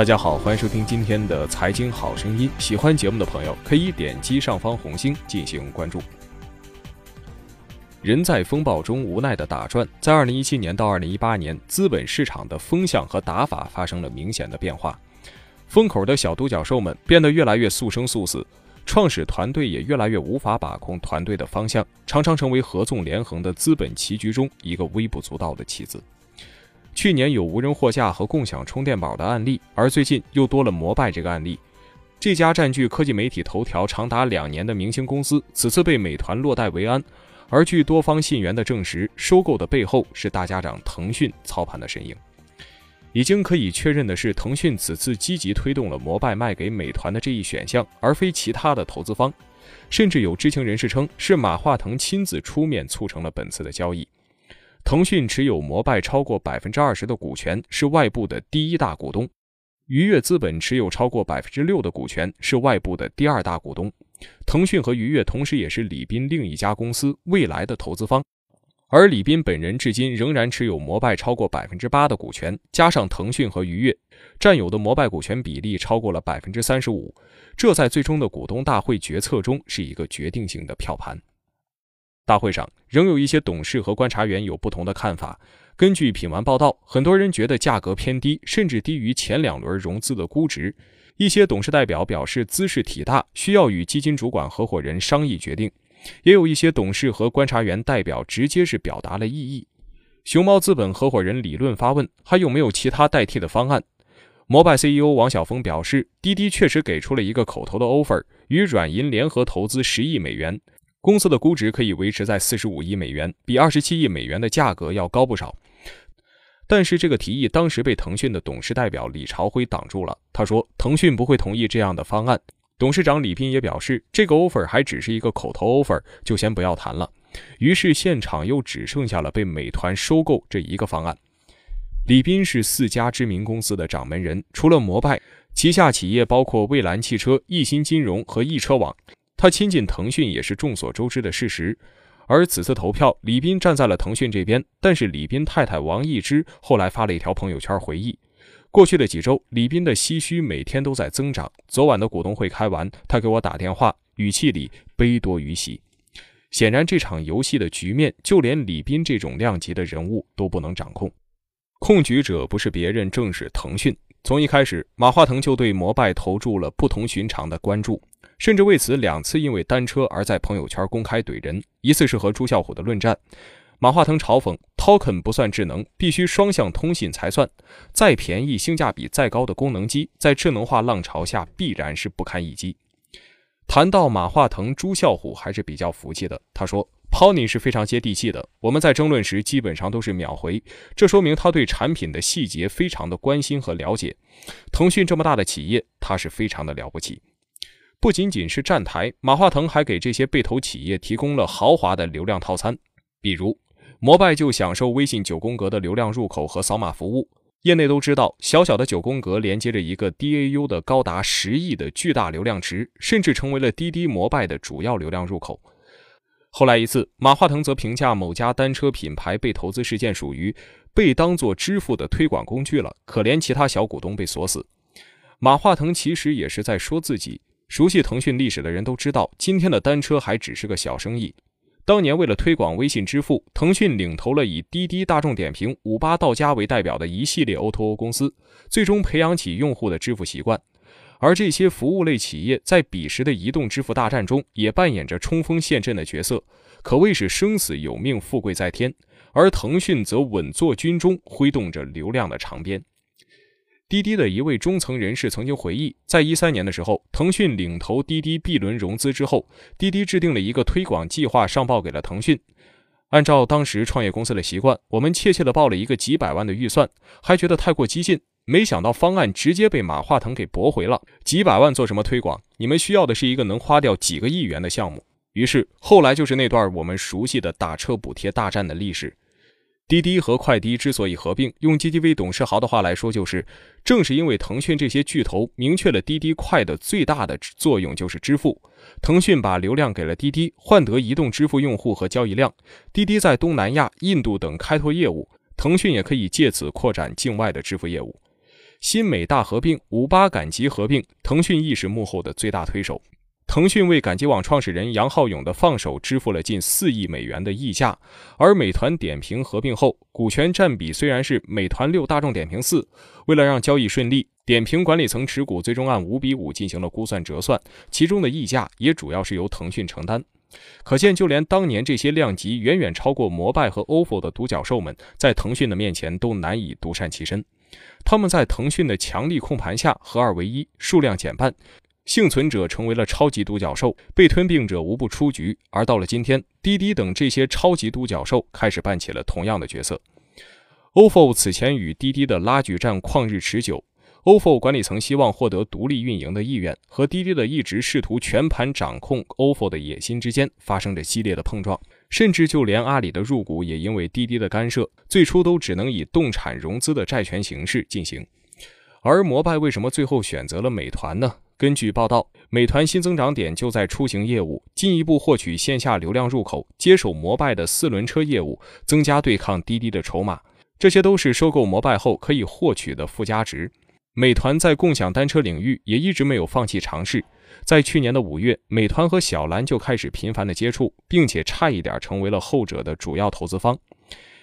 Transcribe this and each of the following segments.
大家好，欢迎收听今天的财经好声音。喜欢节目的朋友可以点击上方红星进行关注。人在风暴中无奈的打转，在二零一七年到二零一八年，资本市场的风向和打法发生了明显的变化。风口的小独角兽们变得越来越速生速死，创始团队也越来越无法把控团队的方向，常常成为合纵连横的资本棋局中一个微不足道的棋子。去年有无人货架和共享充电宝的案例，而最近又多了摩拜这个案例。这家占据科技媒体头条长达两年的明星公司，此次被美团落袋为安。而据多方信源的证实，收购的背后是大家长腾讯操盘的身影。已经可以确认的是，腾讯此次积极推动了摩拜卖给美团的这一选项，而非其他的投资方。甚至有知情人士称，是马化腾亲自出面促成了本次的交易。腾讯持有摩拜超过百分之二十的股权，是外部的第一大股东；愉悦资本持有超过百分之六的股权，是外部的第二大股东。腾讯和愉悦同时也是李斌另一家公司未来的投资方，而李斌本人至今仍然持有摩拜超过百分之八的股权，加上腾讯和愉悦占有的摩拜股权比例超过了百分之三十五，这在最终的股东大会决策中是一个决定性的票盘。大会上仍有一些董事和观察员有不同的看法。根据品玩报道，很多人觉得价格偏低，甚至低于前两轮融资的估值。一些董事代表表示姿势体大，需要与基金主管合伙人商议决定。也有一些董事和观察员代表直接是表达了异议。熊猫资本合伙人李论发问：还有没有其他代替的方案？摩拜 CEO 王晓峰表示，滴滴确实给出了一个口头的 offer，与软银联合投资十亿美元。公司的估值可以维持在四十五亿美元，比二十七亿美元的价格要高不少。但是这个提议当时被腾讯的董事代表李朝辉挡住了。他说，腾讯不会同意这样的方案。董事长李斌也表示，这个 offer 还只是一个口头 offer，就先不要谈了。于是现场又只剩下了被美团收购这一个方案。李斌是四家知名公司的掌门人，除了摩拜，旗下企业包括蔚蓝汽车、易鑫金融和易车网。他亲近腾讯也是众所周知的事实，而此次投票，李斌站在了腾讯这边。但是李斌太太王艺之后来发了一条朋友圈回忆，过去的几周，李斌的唏嘘每天都在增长。昨晚的股东会开完，他给我打电话，语气里悲多于喜。显然，这场游戏的局面，就连李斌这种量级的人物都不能掌控。控局者不是别人，正是腾讯。从一开始，马化腾就对摩拜投注了不同寻常的关注。甚至为此两次因为单车而在朋友圈公开怼人，一次是和朱啸虎的论战，马化腾嘲讽 Token 不算智能，必须双向通信才算，再便宜、性价比再高的功能机，在智能化浪潮下必然是不堪一击。谈到马化腾，朱啸虎还是比较服气的，他说：“Pony 是非常接地气的，我们在争论时基本上都是秒回，这说明他对产品的细节非常的关心和了解。腾讯这么大的企业，他是非常的了不起。”不仅仅是站台，马化腾还给这些被投企业提供了豪华的流量套餐，比如摩拜就享受微信九宫格的流量入口和扫码服务。业内都知道，小小的九宫格连接着一个 DAU 的高达十亿的巨大流量池，甚至成为了滴滴摩拜的主要流量入口。后来一次，马化腾则评价某家单车品牌被投资事件属于被当作支付的推广工具了，可怜其他小股东被锁死。马化腾其实也是在说自己。熟悉腾讯历史的人都知道，今天的单车还只是个小生意。当年为了推广微信支付，腾讯领投了以滴滴、大众点评、五八到家为代表的一系列 O2O 公司，最终培养起用户的支付习惯。而这些服务类企业在彼时的移动支付大战中，也扮演着冲锋陷阵的角色，可谓是生死有命、富贵在天。而腾讯则稳坐军中，挥动着流量的长鞭。滴滴的一位中层人士曾经回忆，在一三年的时候，腾讯领投滴滴 B 轮融资之后，滴滴制定了一个推广计划，上报给了腾讯。按照当时创业公司的习惯，我们怯怯的报了一个几百万的预算，还觉得太过激进。没想到方案直接被马化腾给驳回了。几百万做什么推广？你们需要的是一个能花掉几个亿元的项目。于是后来就是那段我们熟悉的打车补贴大战的历史。滴滴和快滴之所以合并，用 GTV 董事豪的话来说，就是正是因为腾讯这些巨头明确了滴滴快的最大的作用就是支付。腾讯把流量给了滴滴，换得移动支付用户和交易量。滴滴在东南亚、印度等开拓业务，腾讯也可以借此扩展境外的支付业务。新美大合并、五八赶集合并，腾讯亦是幕后的最大推手。腾讯为赶集网创始人杨浩勇的放手支付了近四亿美元的溢价，而美团点评合并后，股权占比虽然是美团六、大众点评四，为了让交易顺利，点评管理层持股最终按五比五进行了估算折算，其中的溢价也主要是由腾讯承担。可见，就连当年这些量级远远超过摩拜和 OFO 的独角兽们，在腾讯的面前都难以独善其身。他们在腾讯的强力控盘下合二为一，数量减半。幸存者成为了超级独角兽，被吞并者无不出局。而到了今天，滴滴等这些超级独角兽开始扮起了同样的角色。ofo 此前与滴滴的拉锯战旷日持久，ofo 管理层希望获得独立运营的意愿和滴滴的一直试图全盘掌控 ofo 的野心之间发生着激烈的碰撞，甚至就连阿里的入股也因为滴滴的干涉，最初都只能以动产融资的债权形式进行。而摩拜为什么最后选择了美团呢？根据报道，美团新增长点就在出行业务，进一步获取线下流量入口，接手摩拜的四轮车业务，增加对抗滴滴的筹码。这些都是收购摩拜后可以获取的附加值。美团在共享单车领域也一直没有放弃尝试，在去年的五月，美团和小蓝就开始频繁的接触，并且差一点成为了后者的主要投资方。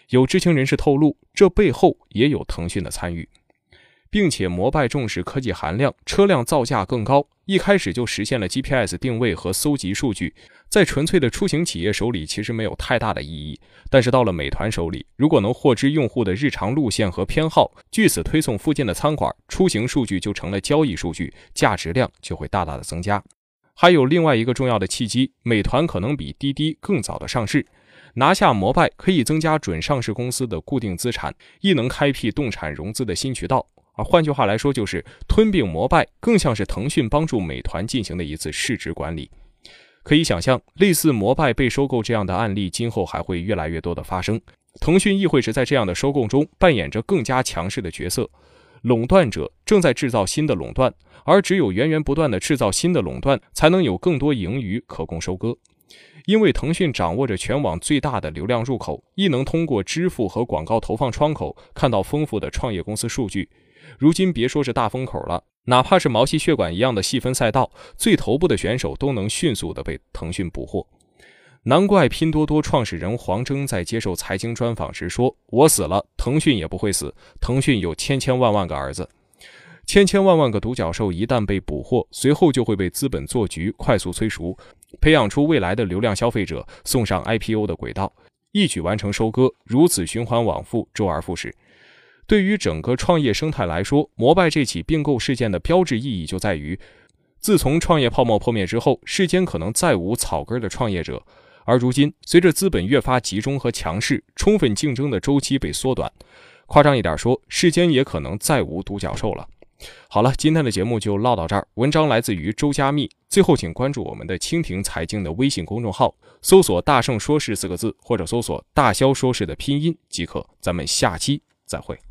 有知情人士透露，这背后也有腾讯的参与。并且摩拜重视科技含量，车辆造价更高，一开始就实现了 GPS 定位和搜集数据，在纯粹的出行企业手里其实没有太大的意义。但是到了美团手里，如果能获知用户的日常路线和偏好，据此推送附近的餐馆，出行数据就成了交易数据，价值量就会大大的增加。还有另外一个重要的契机，美团可能比滴滴更早的上市，拿下摩拜可以增加准上市公司的固定资产，亦能开辟动产融资的新渠道。而换句话来说，就是吞并摩拜，更像是腾讯帮助美团进行的一次市值管理。可以想象，类似摩拜被收购这样的案例，今后还会越来越多的发生。腾讯亦会是在这样的收购中扮演着更加强势的角色。垄断者正在制造新的垄断，而只有源源不断的制造新的垄断，才能有更多盈余可供收割。因为腾讯掌握着全网最大的流量入口，亦能通过支付和广告投放窗口看到丰富的创业公司数据。如今别说是大风口了，哪怕是毛细血管一样的细分赛道，最头部的选手都能迅速的被腾讯捕获。难怪拼多多创始人黄峥在接受财经专访时说：“我死了，腾讯也不会死。腾讯有千千万万个儿子，千千万万个独角兽一旦被捕获，随后就会被资本做局快速催熟，培养出未来的流量消费者，送上 IPO 的轨道，一举完成收割，如此循环往复，周而复始。”对于整个创业生态来说，摩拜这起并购事件的标志意义就在于，自从创业泡沫破灭之后，世间可能再无草根的创业者。而如今，随着资本越发集中和强势，充分竞争的周期被缩短，夸张一点说，世间也可能再无独角兽了。好了，今天的节目就唠到这儿。文章来自于周加密。最后，请关注我们的蜻蜓财经的微信公众号，搜索“大圣说事”四个字，或者搜索“大肖说事”的拼音即可。咱们下期再会。